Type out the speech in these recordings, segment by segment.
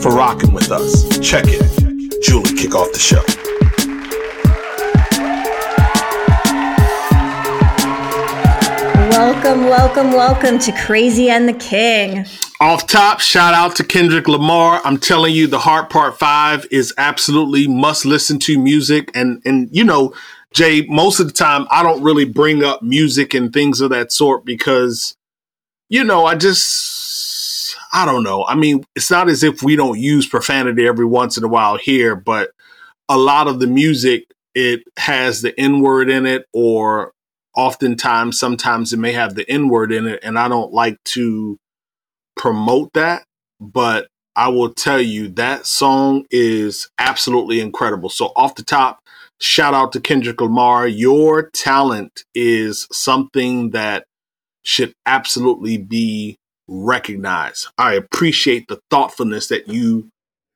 for rocking with us. Check it. Julie, kick off the show. Welcome, welcome, welcome to Crazy and the King. Off top, shout out to Kendrick Lamar. I'm telling you, the Heart Part Five is absolutely must listen to music. And and you know, Jay, most of the time I don't really bring up music and things of that sort because, you know, I just I don't know. I mean, it's not as if we don't use profanity every once in a while here, but a lot of the music it has the N word in it, or oftentimes, sometimes it may have the N word in it, and I don't like to promote that, but I will tell you that song is absolutely incredible. So off the top, shout out to Kendrick Lamar. Your talent is something that should absolutely be recognized. I appreciate the thoughtfulness that you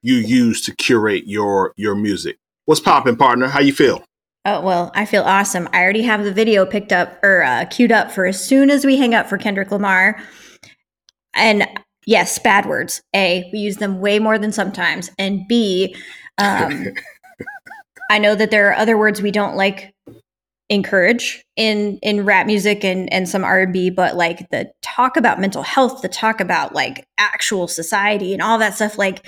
you use to curate your your music. What's popping, partner? How you feel? Oh well, I feel awesome. I already have the video picked up or uh, queued up for as soon as we hang up for Kendrick Lamar. And yes, bad words. A, we use them way more than sometimes. And B, um, I know that there are other words we don't like encourage in in rap music and and some R&B but like the talk about mental health the talk about like actual society and all that stuff like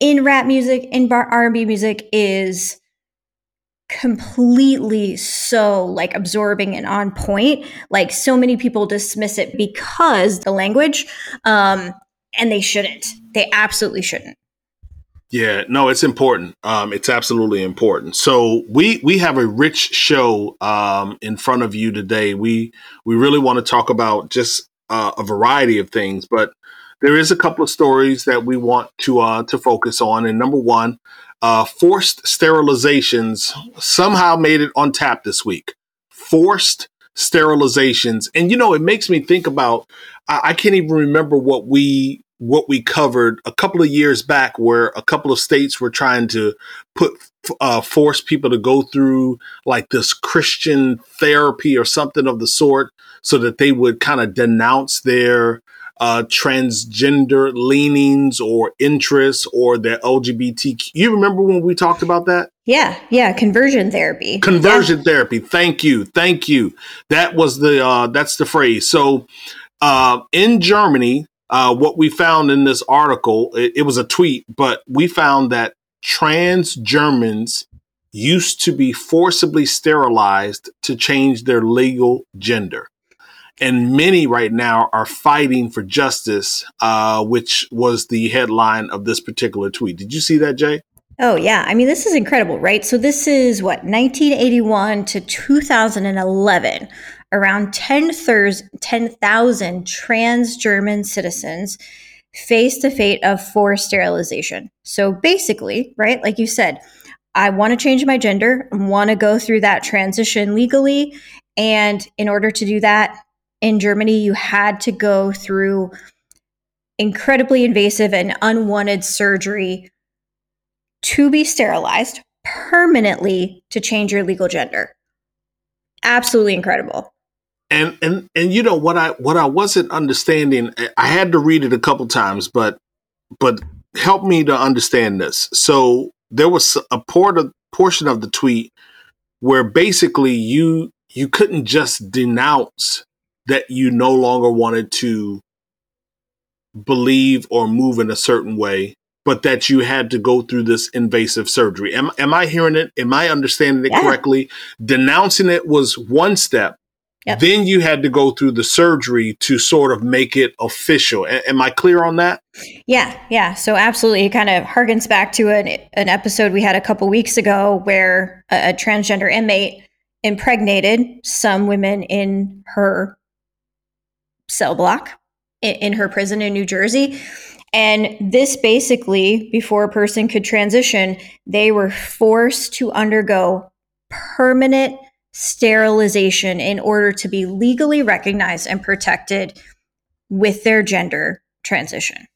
in rap music in R&B music is completely so like absorbing and on point. Like so many people dismiss it because the language um and they shouldn't. They absolutely shouldn't yeah no it's important um it's absolutely important so we we have a rich show um in front of you today we we really want to talk about just uh, a variety of things but there is a couple of stories that we want to uh to focus on and number one uh, forced sterilizations somehow made it on tap this week. Forced sterilizations, and you know, it makes me think about. I, I can't even remember what we what we covered a couple of years back, where a couple of states were trying to put uh, force people to go through like this Christian therapy or something of the sort, so that they would kind of denounce their uh, transgender leanings or interests or their LGBTQ. You remember when we talked about that? Yeah, yeah, conversion therapy. Conversion yeah. therapy. Thank you, thank you. That was the uh, that's the phrase. So uh, in Germany, uh, what we found in this article, it, it was a tweet, but we found that trans Germans used to be forcibly sterilized to change their legal gender and many right now are fighting for justice, uh, which was the headline of this particular tweet. Did you see that, Jay? Oh, yeah. I mean, this is incredible, right? So, this is what, 1981 to 2011. Around 10,000 trans German citizens faced the fate of forced sterilization. So, basically, right, like you said, I want to change my gender, want to go through that transition legally. And in order to do that, in Germany, you had to go through incredibly invasive and unwanted surgery to be sterilized permanently to change your legal gender. Absolutely incredible. And and and you know what I what I wasn't understanding, I had to read it a couple times, but but help me to understand this. So there was a port of, portion of the tweet where basically you you couldn't just denounce that you no longer wanted to believe or move in a certain way, but that you had to go through this invasive surgery. Am, am I hearing it? Am I understanding it yeah. correctly? Denouncing it was one step. Yep. Then you had to go through the surgery to sort of make it official. A- am I clear on that? Yeah, yeah. So absolutely, it kind of harkens back to an, an episode we had a couple weeks ago where a, a transgender inmate impregnated some women in her cell block in, in her prison in New Jersey. And this basically, before a person could transition, they were forced to undergo permanent sterilization in order to be legally recognized and protected with their gender transition.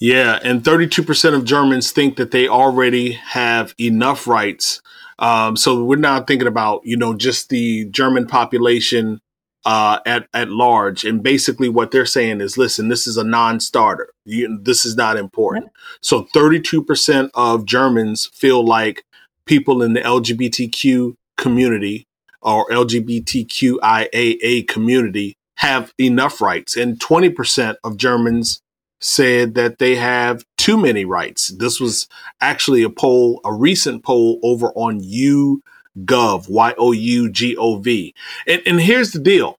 Yeah, and 32% of Germans think that they already have enough rights. Um, so we're not thinking about, you know, just the German population uh, at, at large. And basically what they're saying is, listen, this is a non-starter. You, this is not important. Yep. So 32% of Germans feel like people in the LGBTQ community or LGBTQIAA community have enough rights. And 20% of Germans said that they have too many rights. This was actually a poll, a recent poll over on YouGov, Y O U G O V. And, and here's the deal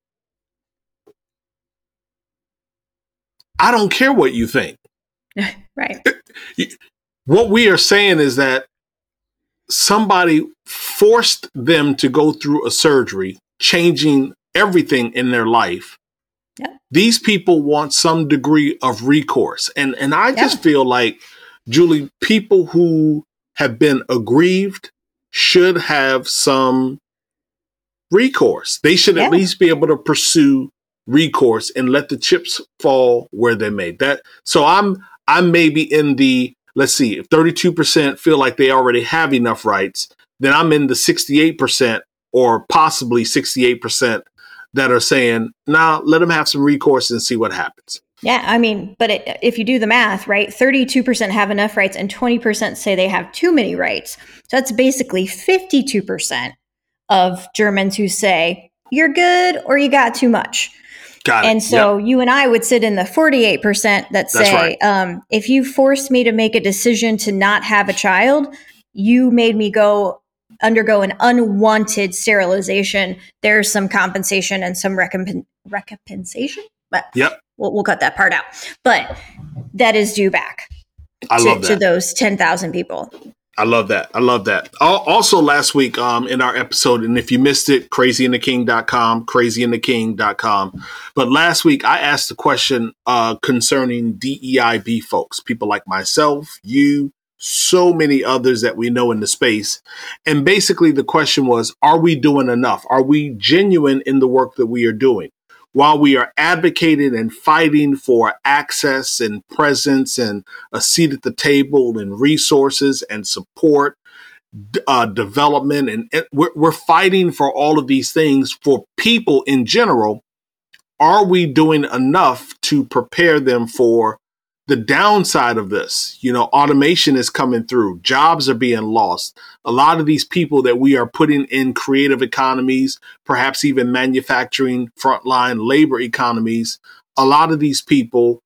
I don't care what you think. right. What we are saying is that somebody forced them to go through a surgery, changing everything in their life these people want some degree of recourse. And and I just feel like, Julie, people who have been aggrieved should have some recourse. They should yeah. at least be able to pursue recourse and let the chips fall where they may. That so I'm I'm maybe in the let's see, if 32% feel like they already have enough rights, then I'm in the 68% or possibly 68% that are saying, "Now, let them have some recourse and see what happens." Yeah, I mean, but it, if you do the math, right, 32% have enough rights and 20% say they have too many rights. So that's basically 52% of Germans who say, you're good or you got too much. Got and so yep. you and I would sit in the 48% that say, right. um, if you forced me to make a decision to not have a child, you made me go undergo an unwanted sterilization, there's some compensation and some recomp- recompensation. But yep. We'll, we'll cut that part out. But that is due back I to, to those 10,000 people. I love that. I love that. Also, last week um, in our episode, and if you missed it, crazyandtheking.com, crazyandtheking.com. But last week, I asked a question uh, concerning DEIB folks, people like myself, you, so many others that we know in the space. And basically, the question was Are we doing enough? Are we genuine in the work that we are doing? While we are advocating and fighting for access and presence and a seat at the table and resources and support, uh, development, and, and we're, we're fighting for all of these things for people in general. Are we doing enough to prepare them for the downside of this, you know, automation is coming through, jobs are being lost. A lot of these people that we are putting in creative economies, perhaps even manufacturing frontline labor economies, a lot of these people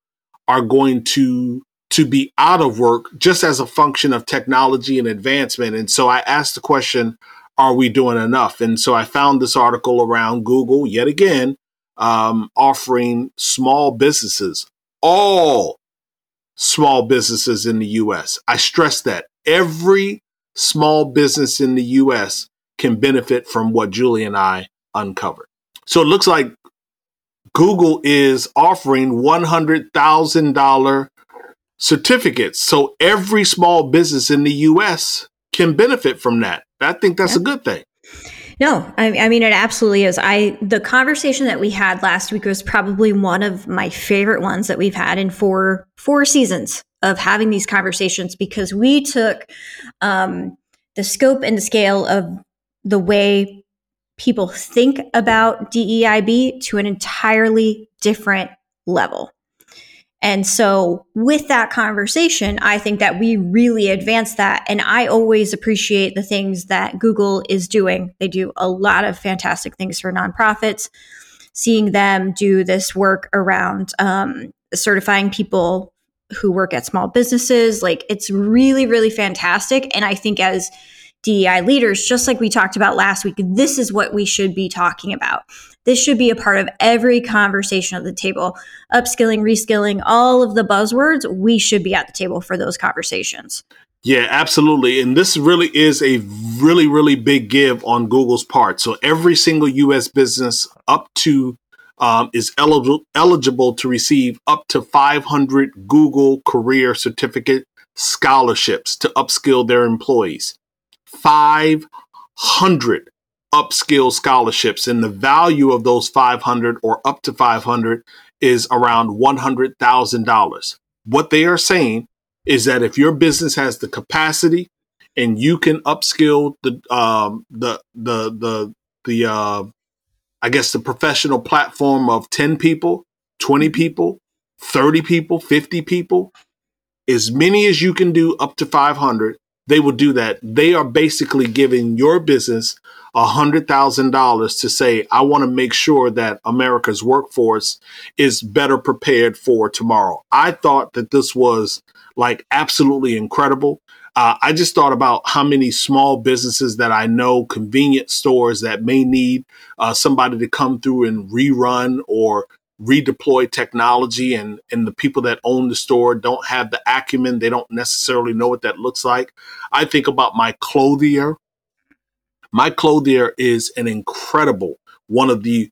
are going to to be out of work just as a function of technology and advancement. And so I asked the question, are we doing enough? And so I found this article around Google yet again, um, offering small businesses all small businesses in the US. I stress that every small business in the US can benefit from what Julie and I uncovered. So it looks like Google is offering $100,000 certificates. So every small business in the US can benefit from that. I think that's yeah. a good thing. No, I, I, mean it absolutely is. I the conversation that we had last week was probably one of my favorite ones that we've had in four four seasons of having these conversations because we took um, the scope and the scale of the way people think about DEIB to an entirely different level. And so, with that conversation, I think that we really advance that. And I always appreciate the things that Google is doing. They do a lot of fantastic things for nonprofits. Seeing them do this work around um, certifying people who work at small businesses, like it's really, really fantastic. And I think as DEI leaders, just like we talked about last week, this is what we should be talking about. This should be a part of every conversation at the table. Upskilling, reskilling, all of the buzzwords, we should be at the table for those conversations. Yeah, absolutely. And this really is a really, really big give on Google's part. So every single US business up to um, is eligible eligible to receive up to 500 Google Career Certificate scholarships to upskill their employees. 500 upskill scholarships, and the value of those 500 or up to 500 is around $100,000. What they are saying is that if your business has the capacity and you can upskill the um, the the the the uh, I guess the professional platform of 10 people, 20 people, 30 people, 50 people, as many as you can do up to 500, they will do that. They are basically giving your business a $100,000 to say, I want to make sure that America's workforce is better prepared for tomorrow. I thought that this was like absolutely incredible. Uh, I just thought about how many small businesses that I know, convenience stores that may need uh, somebody to come through and rerun or redeploy technology and and the people that own the store don't have the acumen they don't necessarily know what that looks like. I think about my clothier. My clothier is an incredible one of the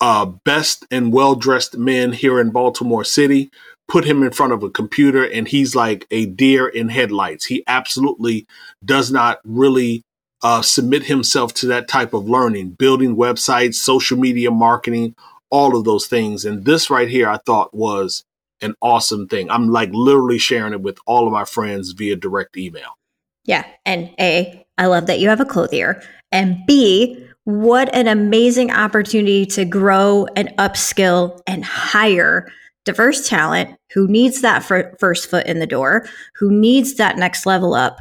uh, best and well dressed men here in baltimore city. Put him in front of a computer and he's like a deer in headlights. He absolutely does not really uh, submit himself to that type of learning. Building websites social media marketing all of those things. And this right here, I thought was an awesome thing. I'm like literally sharing it with all of my friends via direct email. Yeah. And A, I love that you have a clothier. And B, what an amazing opportunity to grow and upskill and hire diverse talent who needs that first foot in the door, who needs that next level up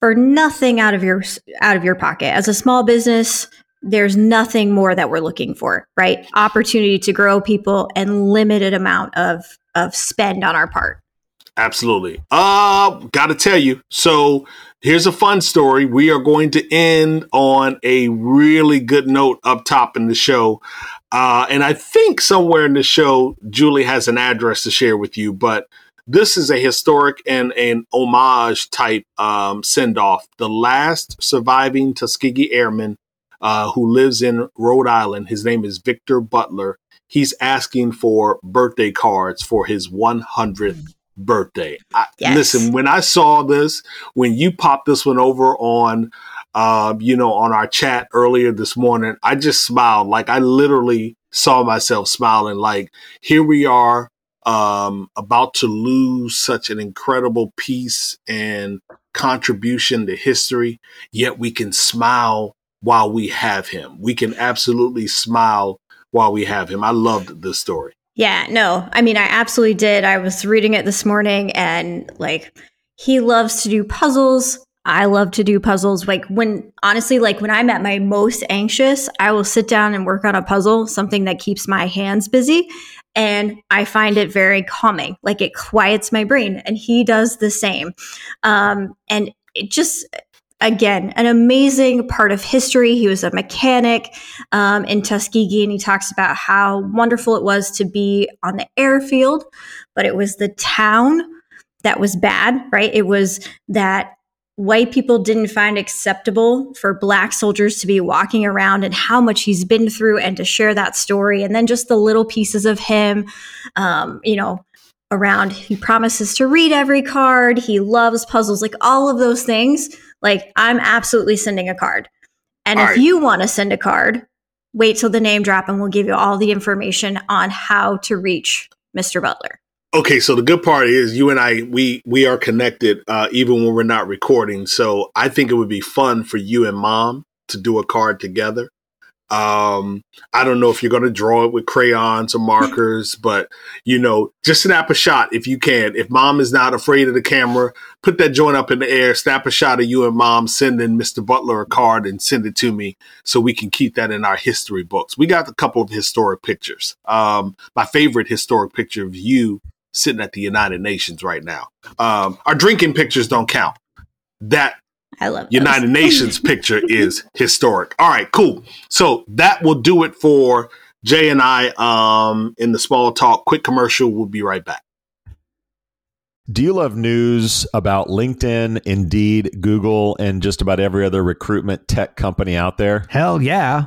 for nothing out of your out of your pocket. As a small business, there's nothing more that we're looking for, right? Opportunity to grow people and limited amount of of spend on our part. Absolutely. Uh, got to tell you. So here's a fun story. We are going to end on a really good note up top in the show. Uh, and I think somewhere in the show, Julie has an address to share with you, but this is a historic and an homage type um, send off. The last surviving Tuskegee Airman uh, who lives in Rhode Island. His name is Victor Butler. He's asking for birthday cards for his 100th birthday. I, yes. Listen, when I saw this, when you popped this one over on, uh, you know, on our chat earlier this morning, I just smiled. Like I literally saw myself smiling. Like here we are, um, about to lose such an incredible piece and contribution to history, yet we can smile while we have him. We can absolutely smile while we have him. I loved this story. Yeah, no, I mean, I absolutely did. I was reading it this morning and like he loves to do puzzles. I love to do puzzles. Like when honestly, like when I'm at my most anxious, I will sit down and work on a puzzle, something that keeps my hands busy. And I find it very calming. Like it quiets my brain. And he does the same. Um, and it just again, an amazing part of history. He was a mechanic um, in Tuskegee, and he talks about how wonderful it was to be on the airfield, but it was the town that was bad, right? It was that white people didn't find acceptable for black soldiers to be walking around and how much he's been through and to share that story and then just the little pieces of him um, you know around he promises to read every card he loves puzzles like all of those things like, I'm absolutely sending a card. And all if right. you want to send a card, wait till the name drop and we'll give you all the information on how to reach Mr. Butler. Okay, so the good part is you and I we we are connected uh, even when we're not recording. So I think it would be fun for you and mom to do a card together. Um, I don't know if you're going to draw it with crayons or markers, but you know, just snap a shot if you can. If mom is not afraid of the camera, put that joint up in the air, snap a shot of you and mom, send in Mr. Butler a card and send it to me so we can keep that in our history books. We got a couple of historic pictures. Um, my favorite historic picture of you sitting at the United Nations right now. Um, our drinking pictures don't count. That I love those. United Nations picture is historic. All right, cool. So that will do it for Jay and I um, in the small talk. Quick commercial. We'll be right back. Do you love news about LinkedIn, Indeed, Google, and just about every other recruitment tech company out there? Hell yeah.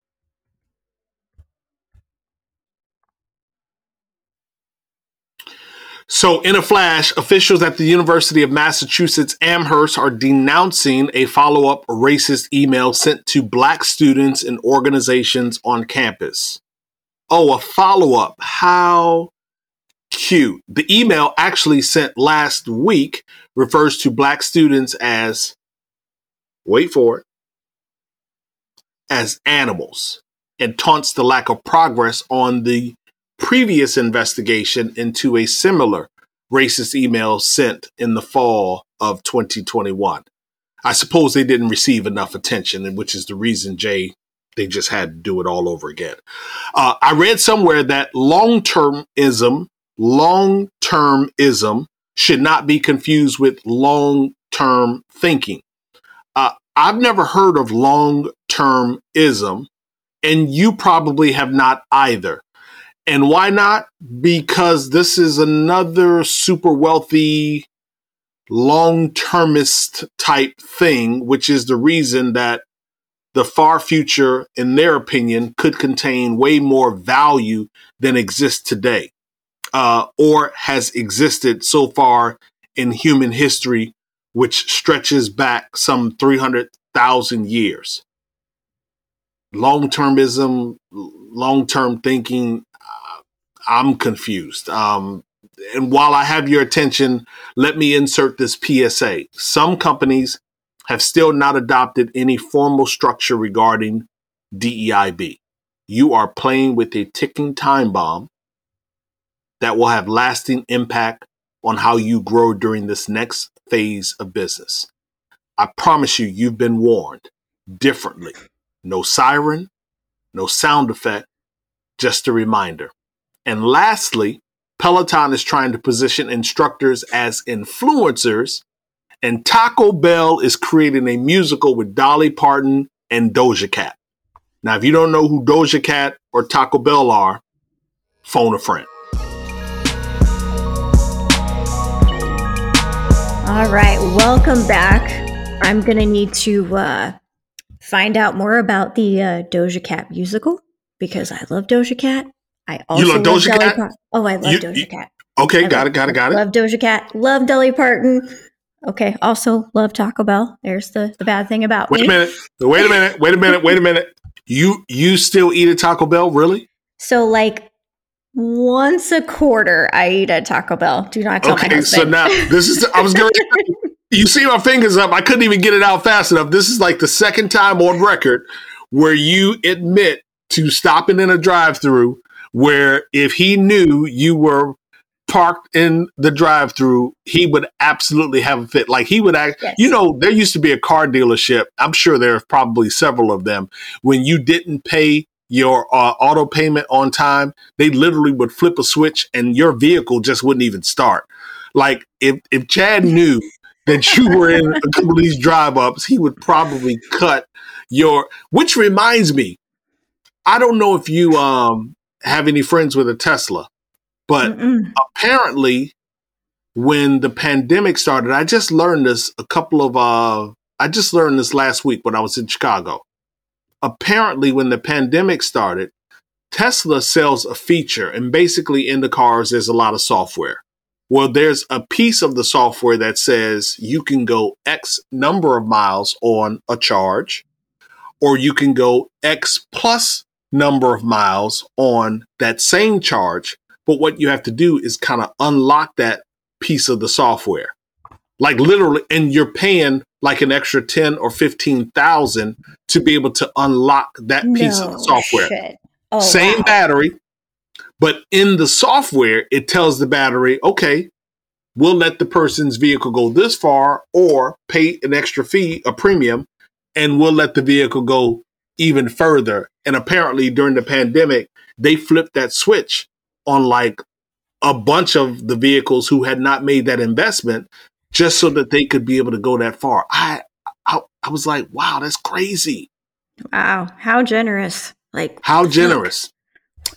So, in a flash, officials at the University of Massachusetts Amherst are denouncing a follow up racist email sent to black students and organizations on campus. Oh, a follow up. How cute. The email actually sent last week refers to black students as, wait for it, as animals and taunts the lack of progress on the previous investigation into a similar racist email sent in the fall of 2021. I suppose they didn't receive enough attention, which is the reason, Jay, they just had to do it all over again. Uh, I read somewhere that long termism, long termism should not be confused with long term thinking. Uh, I've never heard of long termism, and you probably have not either. And why not? Because this is another super wealthy, long termist type thing, which is the reason that the far future, in their opinion, could contain way more value than exists today uh, or has existed so far in human history, which stretches back some 300,000 years. Long termism, long term thinking, I'm confused. Um, and while I have your attention, let me insert this PSA. Some companies have still not adopted any formal structure regarding DEIB. You are playing with a ticking time bomb that will have lasting impact on how you grow during this next phase of business. I promise you, you've been warned differently. No siren, no sound effect, just a reminder. And lastly, Peloton is trying to position instructors as influencers, and Taco Bell is creating a musical with Dolly Parton and Doja Cat. Now, if you don't know who Doja Cat or Taco Bell are, phone a friend. All right, welcome back. I'm gonna need to uh, find out more about the uh, Doja Cat musical because I love Doja Cat. I also love Doja Cat? Par- oh, I love You- Doja you- Cat. Okay, I got love- it, got it, got it. Love Doja Cat. Love Dolly Parton. Okay, also love Taco Bell. There's the, the bad thing about Wait me. a minute. Wait a minute. Wait a minute. Wait a minute. You you still eat a Taco Bell? Really? So like once a quarter, I eat at Taco Bell. Do not tell my Okay, husband. so now this is I was going you see my fingers up. I couldn't even get it out fast enough. This is like the second time on record where you admit to stopping in a drive-through where if he knew you were parked in the drive-through, he would absolutely have a fit. Like he would act Yes. you know, there used to be a car dealership. I'm sure there are probably several of them. When you didn't pay your uh, auto payment on time, they literally would flip a switch and your vehicle just wouldn't even start. Like if if Chad knew that you were in a couple of these drive ups, he would probably cut your. Which reminds me, I don't know if you um have any friends with a Tesla, but Mm-mm. apparently when the pandemic started i just learned this a couple of uh i just learned this last week when i was in chicago. Apparently when the pandemic started tesla sells a feature and basically in the cars there's a lot of software. Well there's a piece of the software that says you can go x number of miles on a charge or you can go x plus number of miles on that same charge but what you have to do is kind of unlock that piece of the software. Like literally, and you're paying like an extra 10 or 15,000 to be able to unlock that piece of the software. Oh, Same wow. battery, but in the software, it tells the battery, okay, we'll let the person's vehicle go this far or pay an extra fee, a premium, and we'll let the vehicle go even further. And apparently during the pandemic, they flipped that switch on like a bunch of the vehicles who had not made that investment just so that they could be able to go that far. I I, I was like, wow, that's crazy. Wow, how generous. Like How generous.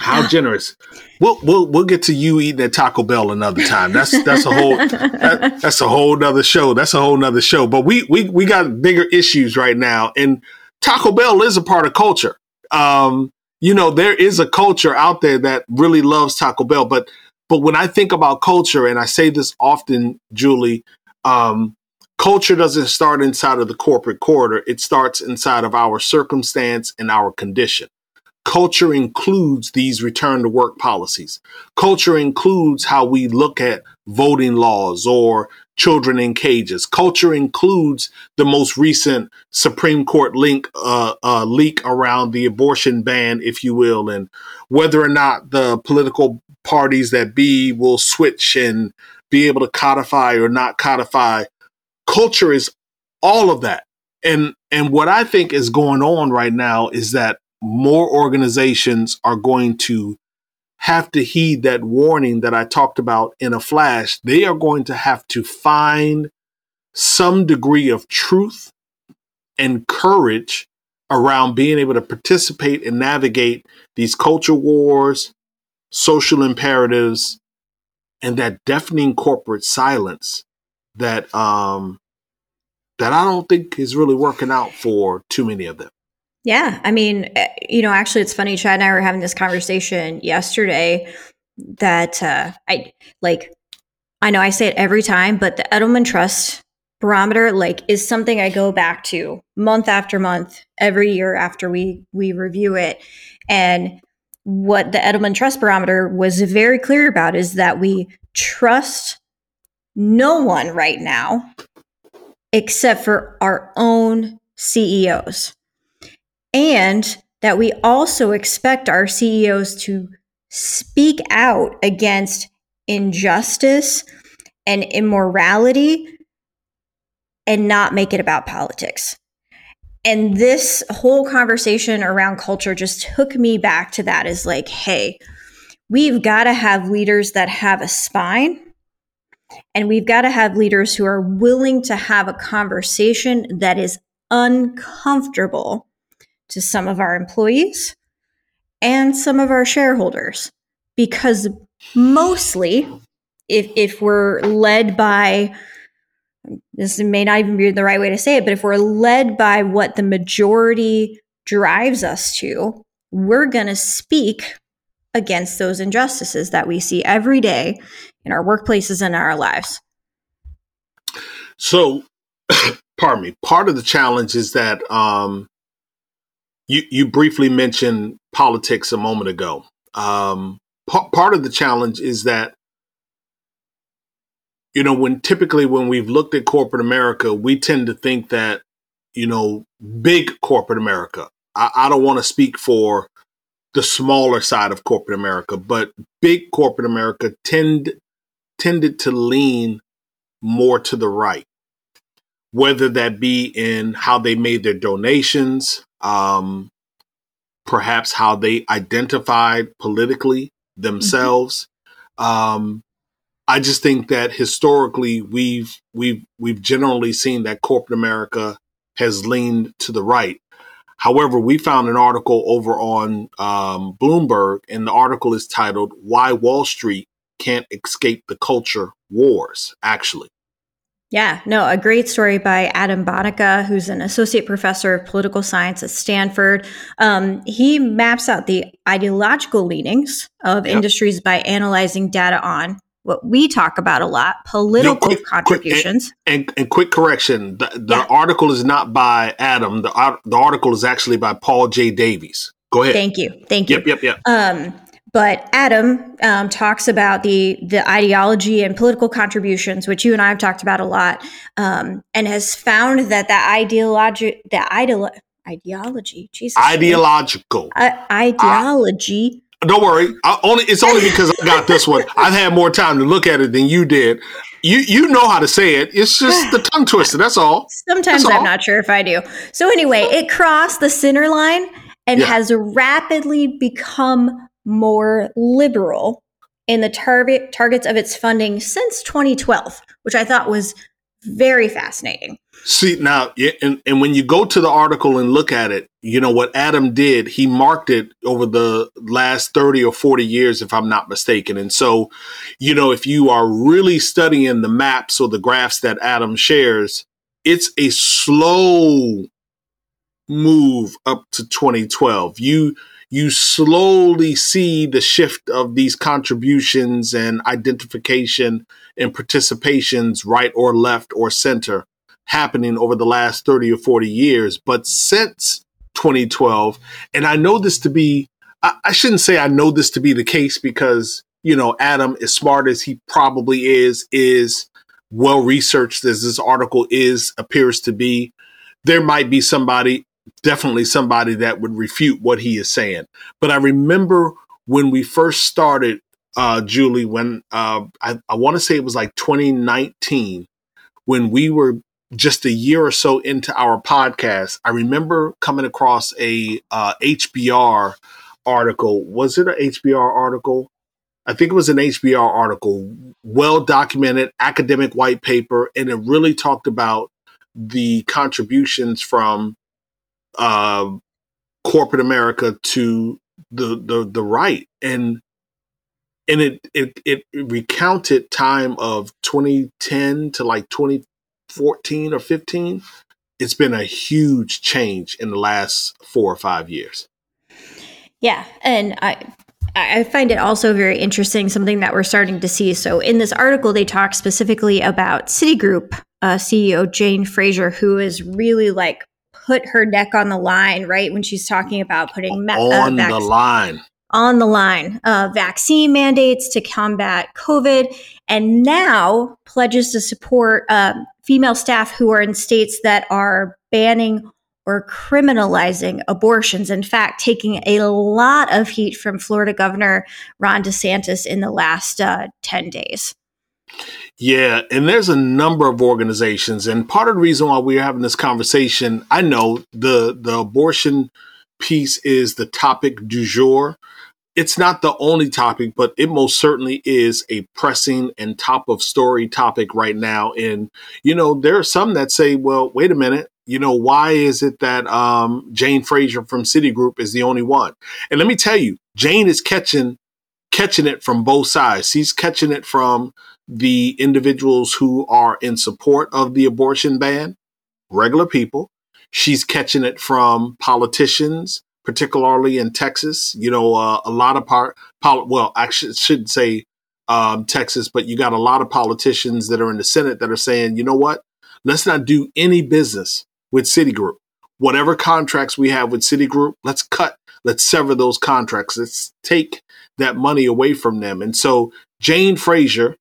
How generous. We'll we'll we'll get to you eating at Taco Bell another time. That's that's a whole that, that's a whole nother show. That's a whole nother show. But we we we got bigger issues right now, and Taco Bell is a part of culture. Um, you know, there is a culture out there that really loves Taco Bell. But but when I think about culture, and I say this often, Julie, um, culture doesn't start inside of the corporate corridor. It starts inside of our circumstance and our condition. Culture includes these return to work policies. Culture includes how we look at voting laws or children in cages. Culture includes the most recent Supreme Court link uh, uh, leak around the abortion ban, if you will, and whether or not the political parties that be will switch and be able to codify or not codify. Culture is all of that. And and what I think is going on right now is that more organizations are going to have to heed that warning that I talked about in a flash. They are going to have to find some degree of truth and courage around being able to participate and navigate these culture wars, social imperatives, and that deafening corporate silence that um that I don't think is really working out for too many of them. Yeah, I mean, eh, you know, actually, it's funny. Chad and I were having this conversation yesterday. That uh, I like. I know I say it every time, but the Edelman Trust barometer, like, is something I go back to month after month, every year after we we review it. And what the Edelman Trust barometer was very clear about is that we trust no one right now except for our own CEOs and that we also expect our CEOs to speak out against injustice and immorality and not make it about politics. And this whole conversation around culture just took me back to that is like, hey, we've got to have leaders that have a spine. And we've got to have leaders who are willing to have a conversation that is uncomfortable to some of our employees and some of our shareholders because mostly if if we're led by this may not even be the right way to say it but if we're led by what the majority drives us to we're going to speak against those injustices that we see every day in our workplaces and in our lives So, pardon me. Part of the challenge is that um, you you briefly mentioned politics a moment ago. Um, pa- part of the challenge is that you know when typically when we've looked at corporate America, we tend to think that you know big corporate America. I, I don't want to speak for the smaller side of corporate America, but big corporate America tend tended to lean more to the right, whether that be in how they made their donations, um, perhaps how they identified politically themselves. Um, I just think that historically we've we've we've generally seen that corporate America has leaned to the right. However, we found an article over on um, Bloomberg, and the article is titled "Why Wall Street Can't Escape the Culture Wars." Actually, Yeah, no, a great story by Adam Bonica, who's an associate professor of political science at Stanford. Um, he maps out the ideological leanings of Yep. industries by analyzing data on what we talk about a lot political quick- quick- contributions. and, and quick correction: the, the Yeah. article is not by Adam. The the article is actually by Paul J. Davies. Go ahead. Thank you. Thank you. Yep, yep, yep. Um, but Adam um, talks about the the ideology and political contributions, which you and I have talked about a lot, um, and has found that the ideology, the ideolo- ideology, Jesus, Ideological. uh, ideology. Don't worry. I only it's only because I got this one. I've had more time to look at it than you did. You you know how to say it. It's just the tongue twister. That's all. Sometimes That's. I'm not sure if I do. So anyway, it crossed the center line and Yeah. has rapidly become more liberal in the target targets of its funding since 2012, which I thought was very fascinating. See now, and, and when you go to the article and look at it, you know what Adam did. He marked it over the last thirty or forty years, if I'm not mistaken. And so, you know, if you are really studying the maps or the graphs that Adam shares, it's a slow move up to 2012. You you slowly see the shift of these contributions and identification and participations, right or left or center, happening over the last 30 or 40 years. But since 2012, and I know this to be, I, I shouldn't say I know this to be the case because, you know, Adam, as smart as he probably is, is well researched as this article is, appears to be. There might be somebody definitely somebody that would refute what he is saying. But I remember when we first started, uh, Julie, when uh, I, I want to say it was like 2019, when we were just a year or so into our podcast, I remember coming across a uh, HBR article. Was it an HBR article? I think it was an HBR article, well documented academic white paper, and it really talked about the contributions from uh, corporate America to the the the right, and and it it it recounted time of 2010 to like 2014 or 15. It's been a huge change in the last four or five years. Yeah, and I I find it also very interesting, something that we're starting to see. So, in this article, they talk specifically about Citigroup uh, CEO Jane Fraser, who is really like put her neck on the line, right? When she's talking about putting me- on uh, the line. On the line, uh, vaccine mandates to combat COVID, and now pledges to support uh, female staff who are in states that are banning or criminalizing abortions. In fact, taking a lot of heat from Florida Governor Ron DeSantis in the last uh, 10 days. Yeah, and there's a number of organizations, and part of the reason why we're having this conversation, I know the the abortion piece is the topic du jour. It's not the only topic, but it most certainly is a pressing and top of story topic right now. And you know, there are some that say, "Well, wait a minute, you know, why is it that um, Jane Fraser from Citigroup is the only one?" And let me tell you, Jane is catching catching it from both sides. She's catching it from the individuals who are in support of the abortion ban, regular people. She's catching it from politicians, particularly in Texas. You know, uh, a lot of part, pol- well, I shouldn't say um, Texas, but you got a lot of politicians that are in the Senate that are saying, you know what? Let's not do any business with Citigroup. Whatever contracts we have with Citigroup, let's cut, let's sever those contracts. Let's take that money away from them. And so Jane Fraser,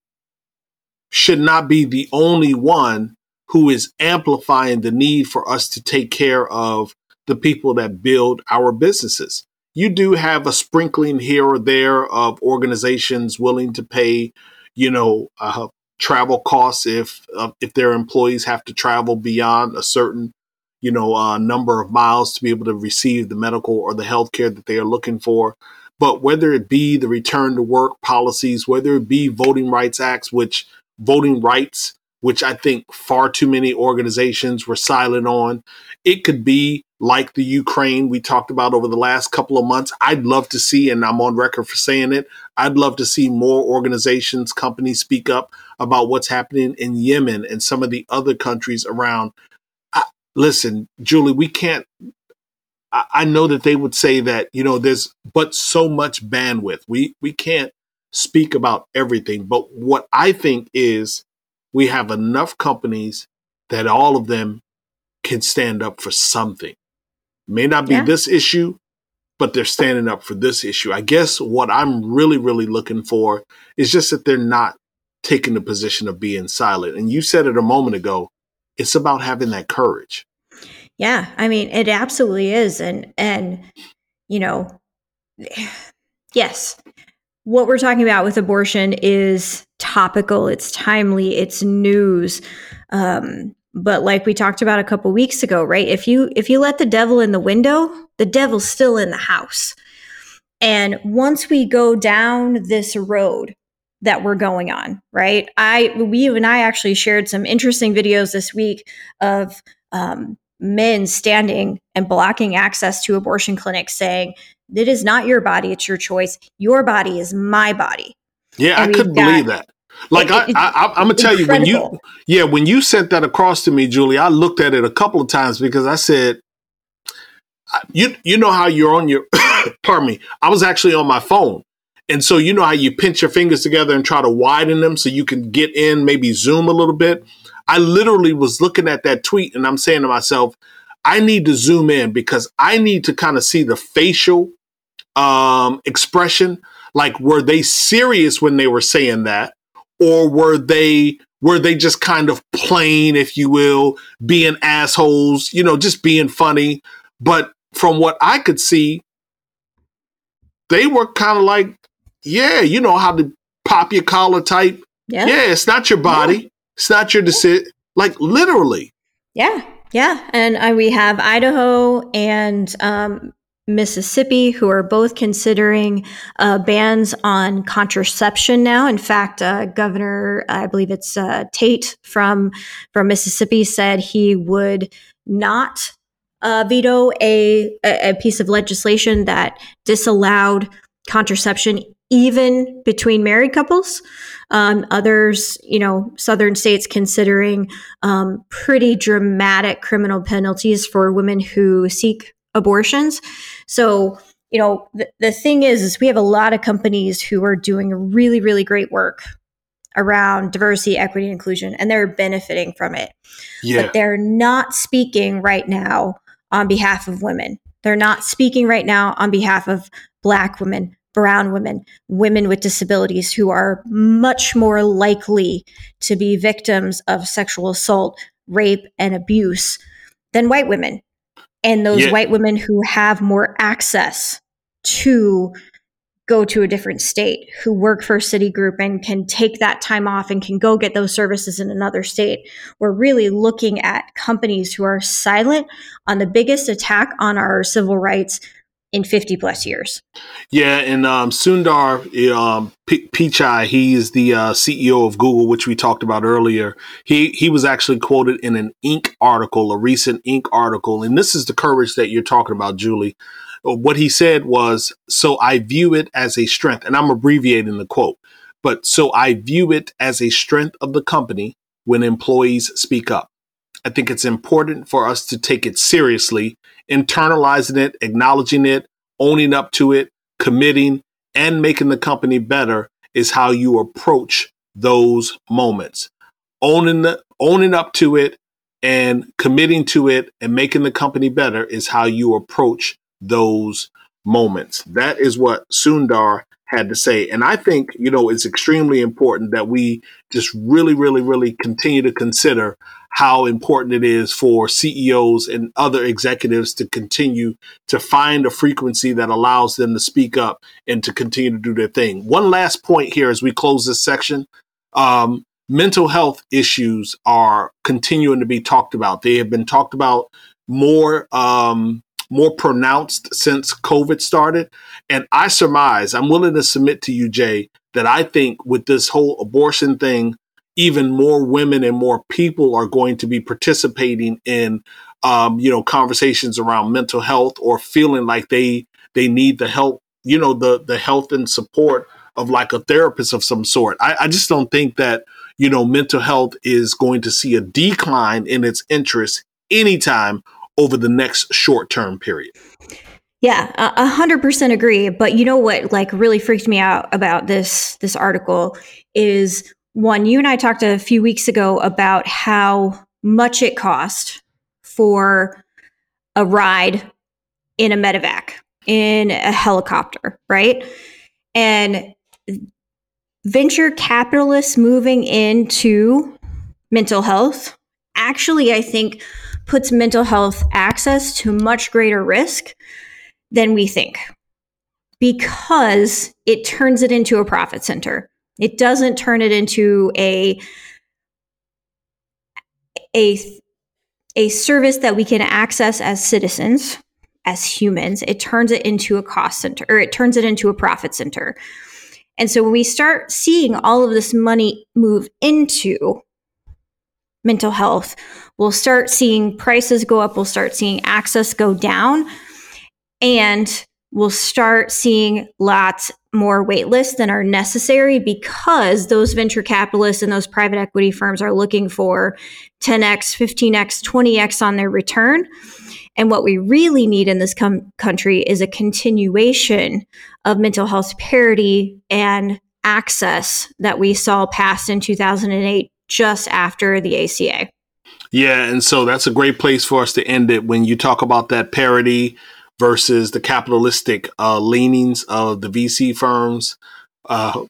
should not be the only one who is amplifying the need for us to take care of the people that build our businesses. You do have a sprinkling here or there of organizations willing to pay, you know, uh, travel costs if uh, if their employees have to travel beyond a certain, you know, uh, number of miles to be able to receive the medical or the health care that they are looking for. But whether it be the return to work policies, whether it be voting rights acts, which voting rights, which I think far too many organizations were silent on. It could be like the Ukraine we talked about over the last couple of months. I'd love to see, and I'm on record for saying it, I'd love to see more organizations, companies speak up about what's happening in Yemen and some of the other countries around. I, listen, Julie, we can't. I, I know that they would say that you know there's but so much bandwidth. We we can't speak about everything. But what I think is we have enough companies that all of them can stand up for something. May not be yeah. this issue, but they're standing up for this issue. I guess what I'm really, really looking for is just that they're not taking the position of being silent. And you said it a moment ago, it's about having that courage. Yeah, I mean, it absolutely is. And, and, you know, yes, what we're talking about with abortion is topical, it's timely, it's news. Um, but like we talked about a couple weeks ago, right? If you if you let the devil in the window, the devil's still in the house. And once we go down this road, that we're going on, right? I we you and I actually shared some interesting videos this week of um, men standing and blocking access to abortion clinics, saying, "It is not your body; it's your choice. Your body is my body." Yeah, And I couldn't got- believe that. Like It- I, I, I, I'm gonna tell you when you, yeah, when you sent that across to me, Julie, I looked at it a couple of times because I said, you, you know how you're on your, pardon me, I was actually on my phone, and so you know how you pinch your fingers together and try to widen them so you can get in, maybe zoom a little bit. I literally was looking at that tweet and I'm saying to myself, I need to zoom in because I need to kind of see the facial um, expression. Like, were they serious when they were saying that, or were they were they just kind of plain, if you will, being assholes? You know, just being funny. But from what I could see, they were kind of like, yeah, you know how to pop your collar type. Yeah. Yeah, it's not your body. It's not your decision. Like literally. Yeah, yeah, and uh, we have Idaho and um, Mississippi who are both considering uh, bans on contraception now. In fact, uh, Governor, I believe it's uh, Tate from from Mississippi, said he would not uh, veto a, a a piece of legislation that disallowed contraception even between married couples. Um, others, you know, southern states considering um, pretty dramatic criminal penalties for women who seek abortions. So, you know, the, the thing is, is we have a lot of companies who are doing really, really great work around diversity, equity, and inclusion, and they're benefiting from it. Yeah. But they're not speaking right now on behalf of women. They're not speaking right now on behalf of Black women, brown women, women with disabilities who are much more likely to be victims of sexual assault, rape, and abuse than white women. And those Yeah. white women who have more access to go to a different state, who work for Citigroup and can take that time off and can go get those services in another state. We're really looking at companies who are silent on the biggest attack on our civil rights in 50 plus years. Yeah, and um, Sundar um, P- Pichai, he is the uh, CEO of Google, which we talked about earlier. He he was actually quoted in an Inc. article, a recent Inc. article, and this is the courage that you're talking about, Julie. What he said was, "So I view it as a strength," and I'm abbreviating the quote, but so I view it as a strength of the company when employees speak up. I think it's important for us to take it seriously, internalizing it, acknowledging it, owning up to it, committing, and making the company better is how you approach those moments. Owning the owning up to it and committing to it and making the company better is how you approach those moments. That is what Sundar had to say. And I think, you know, it's extremely important that we just really, really, really continue to consider how important it is for CEOs and other executives to continue to find a frequency that allows them to speak up and to continue to do their thing. One last point here as we close this section. Um, mental health issues are continuing to be talked about. They have been talked about more um, more pronounced since COVID started. And I surmise, I'm willing to submit to you, Jay, that I think with this whole abortion thing, even more women and more people are going to be participating in, um, you know, conversations around mental health or feeling like they they need the help, you know, the the health and support of like a therapist of some sort. I, I just don't think that you know mental health is going to see a decline in its interest anytime over the next short term period. Yeah, a hundred percent agree. But you know what, like, really freaked me out about this this article is one. You and I talked a few weeks ago about how much it cost for a ride in a medevac in a helicopter, right? And venture capitalists moving into mental health actually, I think, puts mental health access to much greater risk than we think because it turns it into a profit center. It doesn't turn it into a a a service that we can access as citizens, as humans. It turns it into a cost center or it turns it into a profit center. And so when we start seeing all of this money move into mental health, we'll start seeing prices go up, we'll start seeing access go down, and we'll start seeing lots more wait lists than are necessary because those venture capitalists and those private equity firms are looking for 10x, 15x, 20x on their return. And what we really need in this com- country is a continuation of mental health parity and access that we saw passed in 2008 just after the ACA. Yeah, and so that's a great place for us to end it when you talk about that parity versus the capitalistic uh, leanings of the VC firms. Uh,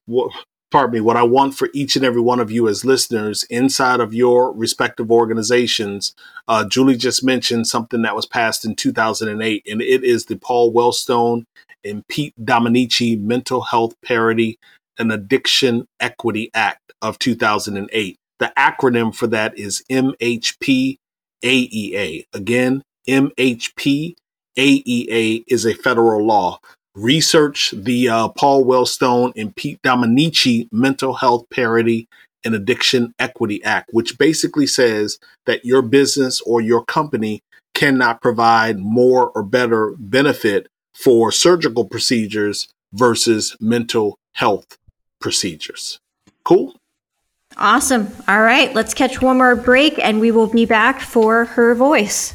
pardon me, what I want for each and every one of you as listeners inside of your respective organizations. Uh, Julie just mentioned something that was passed in 2008, and it is the Paul Wellstone and Pete Domenici Mental Health Parity and Addiction Equity Act of 2008. The acronym for that is MHP AEA. Again, MHP AEA is a federal law research the uh, Paul Wellstone and Pete Domenici Mental Health Parity and Addiction Equity Act, which basically says that your business or your company cannot provide more or better benefit for surgical procedures versus mental health procedures. Cool? Awesome. All right, let's catch one more break and we will be back for her voice.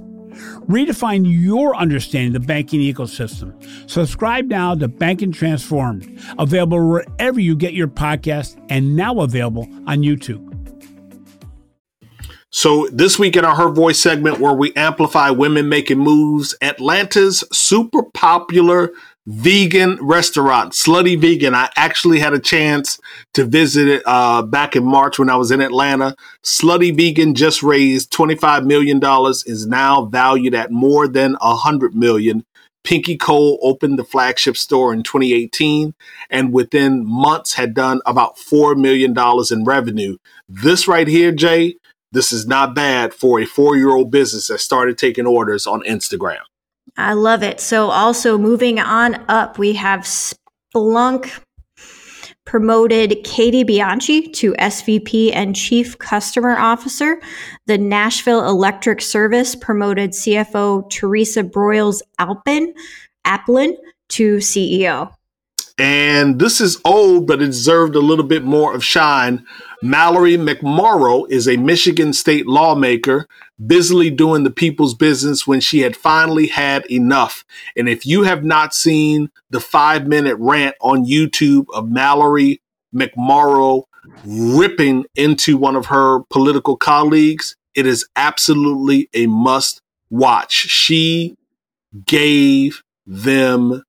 Redefine your understanding of the banking ecosystem. Subscribe now to Banking Transformed, available wherever you get your podcast and now available on YouTube. So, this week in our Her Voice segment, where we amplify women making moves, Atlanta's super popular vegan restaurant, Slutty Vegan. I actually had a chance to visit it uh, back in March when I was in Atlanta. Slutty Vegan just raised $25 million, is now valued at more than 100 million. Pinky Cole opened the flagship store in 2018 and within months had done about $4 million in revenue. This right here, Jay, this is not bad for a four year old business that started taking orders on Instagram. I love it. So, also moving on up, we have Splunk promoted Katie Bianchi to SVP and Chief Customer Officer. The Nashville Electric Service promoted CFO Teresa Broyles Alpin, Aplin to CEO. And this is old, but it deserved a little bit more of shine. Mallory McMorrow is a Michigan state lawmaker busily doing the people's business when she had finally had enough. And if you have not seen the five minute rant on YouTube of Mallory McMorrow ripping into one of her political colleagues, it is absolutely a must watch. She gave them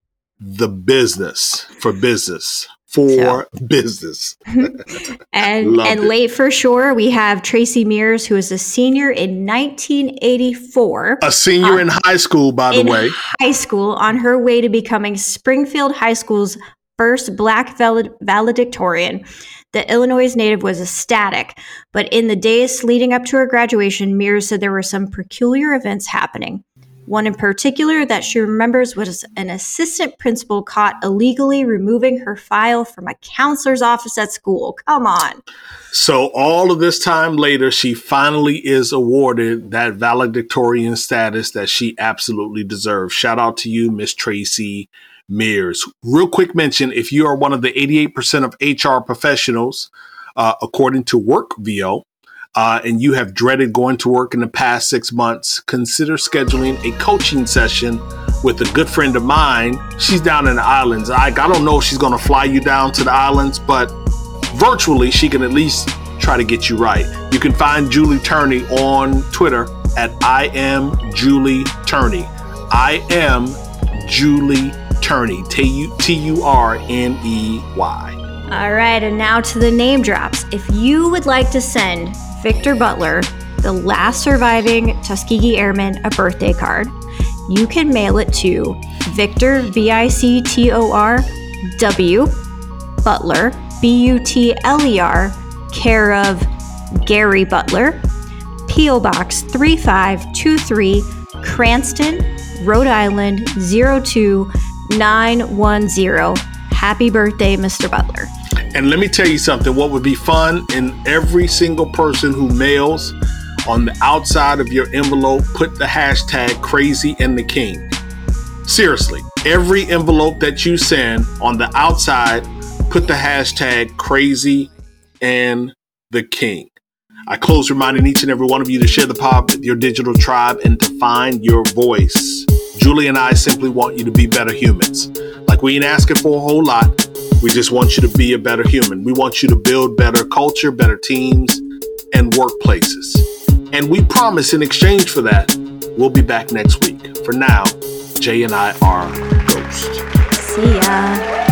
the business for business for so. business. and and it. late for sure, we have Tracey Meares, who is a senior in 1984. A senior uh, in high school, by the way. High school on her way to becoming Springfield High School's first black valed- valedictorian. The Illinois native was ecstatic, but in the days leading up to her graduation, Meares said there were some peculiar events happening. One in particular that she remembers was an assistant principal caught illegally removing her file from a counselor's office at school. Come on. So, all of this time later, she finally is awarded that valedictorian status that she absolutely deserves. Shout out to you, Miss Tracey Meares. Real quick mention if you are one of the 88% of HR professionals, uh, according to Workvivo, uh, and you have dreaded going to work in the past six months, consider scheduling a coaching session with a good friend of mine. She's down in the islands. I, I don't know if she's going to fly you down to the islands, but virtually she can at least try to get you right. You can find Julie Turney on Twitter at I am Julie Turney. I am Julie Turney. T U R N E Y. All right, and now to the name drops. If you would like to send Victor Butler, the last surviving Tuskegee Airman, a birthday card, you can mail it to Victor, V I C T O R W, Butler, B U T L E R, care of Gary Butler, P.O. Box 3523, Cranston, Rhode Island 02910. Happy birthday, Mr. Butler. And let me tell you something what would be fun in every single person who mails on the outside of your envelope, put the hashtag crazy and the king. Seriously, every envelope that you send on the outside, put the hashtag crazy and the king. I close reminding each and every one of you to share the pod with your digital tribe and to find your voice. Julie and I simply want you to be better humans. Like we ain't asking for a whole lot. We just want you to be a better human. We want you to build better culture, better teams, and workplaces. And we promise in exchange for that, we'll be back next week. For now, Jay and I are Ghost. See ya.